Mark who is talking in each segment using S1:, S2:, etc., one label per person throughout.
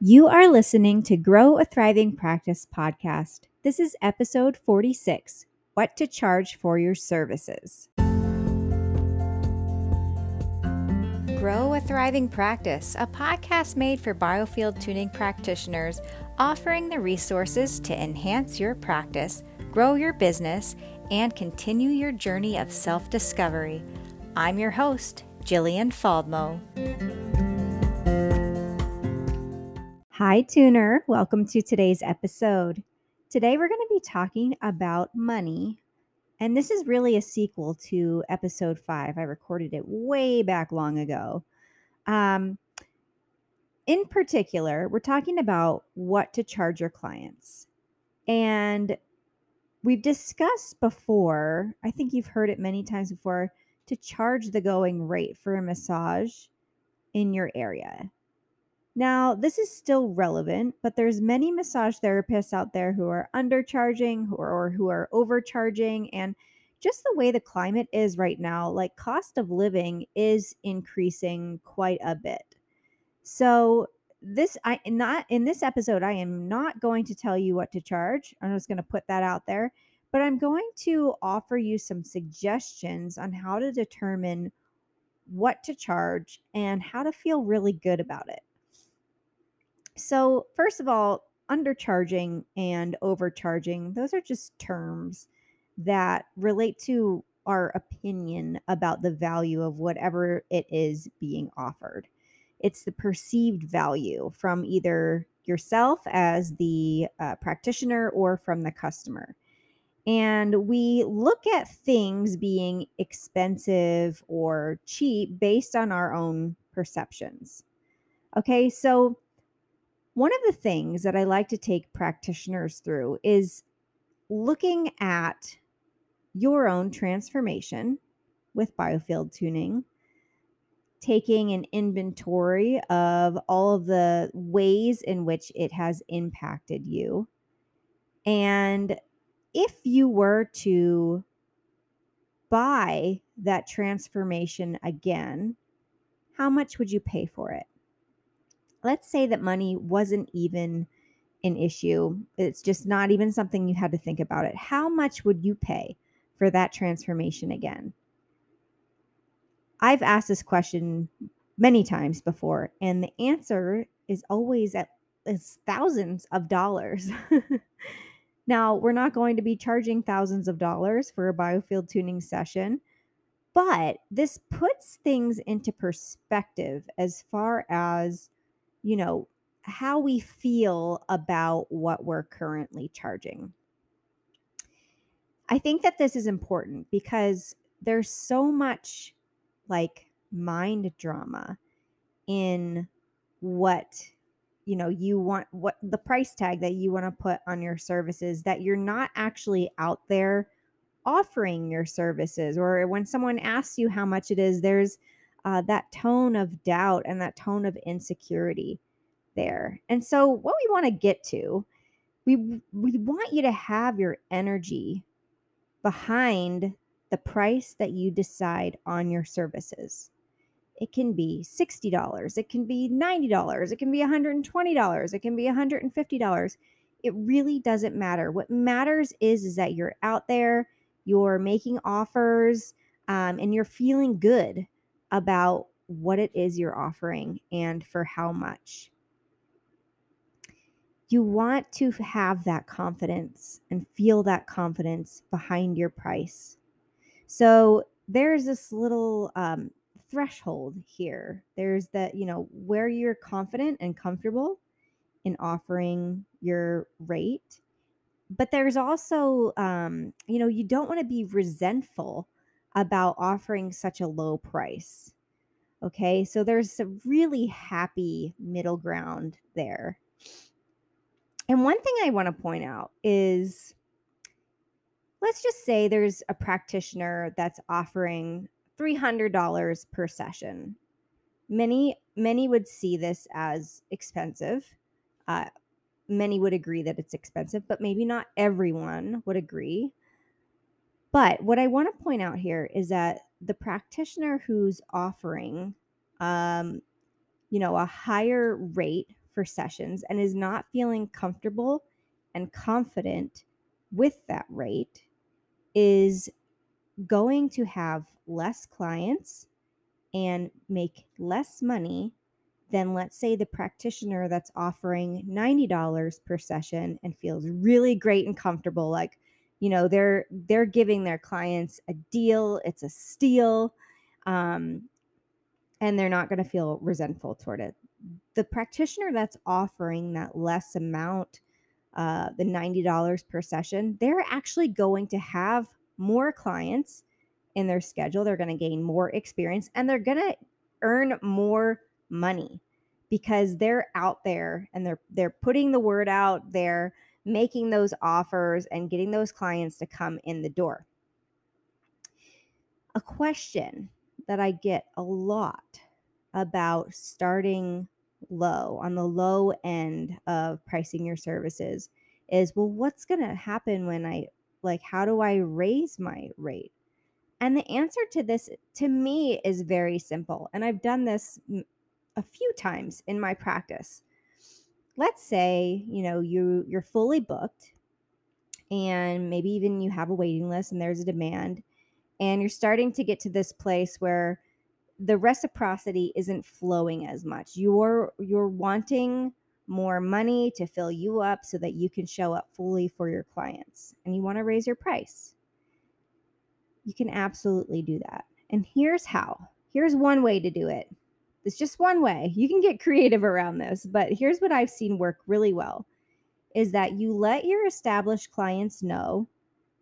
S1: You are listening to Grow a Thriving Practice podcast. This is episode 46 What to Charge for Your Services. Grow a Thriving Practice, a podcast made for biofield tuning practitioners, offering the resources to enhance your practice, grow your business, and continue your journey of self discovery. I'm your host, Jillian Faldmo. Hi, tuner. Welcome to today's episode. Today, we're going to be talking about money. And this is really a sequel to episode five. I recorded it way back long ago. Um, in particular, we're talking about what to charge your clients. And we've discussed before, I think you've heard it many times before, to charge the going rate for a massage in your area. Now, this is still relevant, but there's many massage therapists out there who are undercharging or, who are overcharging and just the way the climate is right now, like cost of living is increasing quite a bit. So, this I not in this episode I am not going to tell you what to charge. I'm just going to put that out there, but I'm going to offer you some suggestions on how to determine what to charge and how to feel really good about it. So, first of all, undercharging and overcharging, those are just terms that relate to our opinion about the value of whatever it is being offered. It's the perceived value from either yourself as the uh, practitioner or from the customer. And we look at things being expensive or cheap based on our own perceptions. Okay, so one of the things that I like to take practitioners through is looking at your own transformation with biofield tuning, taking an inventory of all of the ways in which it has impacted you. And if you were to buy that transformation again, how much would you pay for it? Let's say that money wasn't even an issue, it's just not even something you had to think about it. How much would you pay for that transformation again? I've asked this question many times before, and the answer is always at is thousands of dollars. now, we're not going to be charging thousands of dollars for a biofield tuning session, but this puts things into perspective as far as you know, how we feel about what we're currently charging. I think that this is important because there's so much like mind drama in what you know you want what the price tag that you want to put on your services that you're not actually out there offering your services or when someone asks you how much it is there's uh, that tone of doubt and that tone of insecurity there. And so, what we want to get to, we we want you to have your energy behind the price that you decide on your services. It can be $60, it can be $90, it can be $120, it can be $150. It really doesn't matter. What matters is is that you're out there, you're making offers, um, and you're feeling good about what it is you're offering and for how much. You want to have that confidence and feel that confidence behind your price. So there's this little um, threshold here. There's that, you know, where you're confident and comfortable in offering your rate. But there's also, um, you know, you don't want to be resentful about offering such a low price. Okay, so there's a really happy middle ground there. And one thing I want to point out is let's just say there's a practitioner that's offering $300 per session. Many many would see this as expensive. Uh, many would agree that it's expensive, but maybe not everyone would agree. But what I want to point out here is that the practitioner who's offering, um, you know, a higher rate for sessions and is not feeling comfortable and confident with that rate is going to have less clients and make less money than let's say the practitioner that's offering $90 per session and feels really great and comfortable like you know they're they're giving their clients a deal it's a steal um, and they're not going to feel resentful toward it. The practitioner that's offering that less amount uh, the $90 per session they're actually going to have more clients in their schedule they're going to gain more experience and they're going to earn more money because they're out there and they're they're putting the word out there making those offers and getting those clients to come in the door. A question that i get a lot about starting low on the low end of pricing your services is well what's going to happen when i like how do i raise my rate? And the answer to this to me is very simple and i've done this a few times in my practice let's say you know you you're fully booked and maybe even you have a waiting list and there's a demand and you're starting to get to this place where the reciprocity isn't flowing as much. You're you're wanting more money to fill you up so that you can show up fully for your clients and you want to raise your price. You can absolutely do that. And here's how. Here's one way to do it. It's just one way. You can get creative around this, but here's what I've seen work really well is that you let your established clients know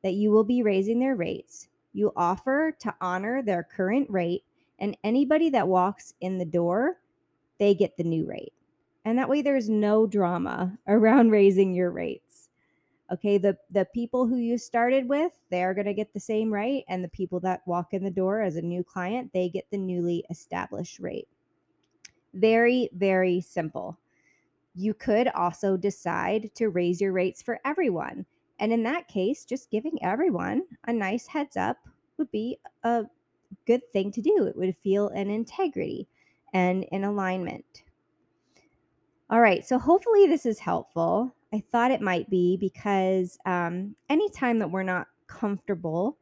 S1: that you will be raising their rates. You offer to honor their current rate and anybody that walks in the door, they get the new rate. And that way there's no drama around raising your rates. Okay, the the people who you started with, they're going to get the same rate and the people that walk in the door as a new client, they get the newly established rate. Very very simple. You could also decide to raise your rates for everyone. And in that case, just giving everyone a nice heads up would be a good thing to do. It would feel an integrity and an alignment. All right, so hopefully this is helpful. I thought it might be because um, anytime that we're not comfortable,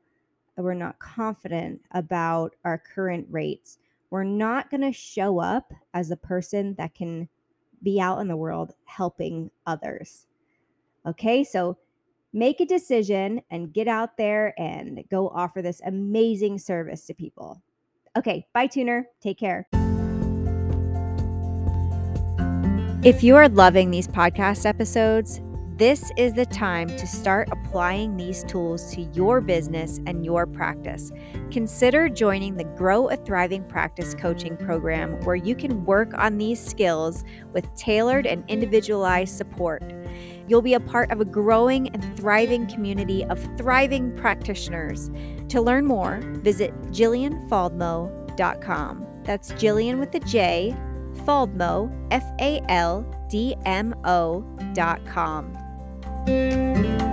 S1: we're not confident about our current rates, we're not going to show up as a person that can be out in the world helping others. Okay, so make a decision and get out there and go offer this amazing service to people. Okay, bye, tuner. Take care. If you are loving these podcast episodes, this is the time to start applying these tools to your business and your practice. Consider joining the Grow a Thriving Practice coaching program where you can work on these skills with tailored and individualized support. You'll be a part of a growing and thriving community of thriving practitioners. To learn more, visit JillianFaldmo.com. That's Jillian with a J, Faldmo, F A L D M Música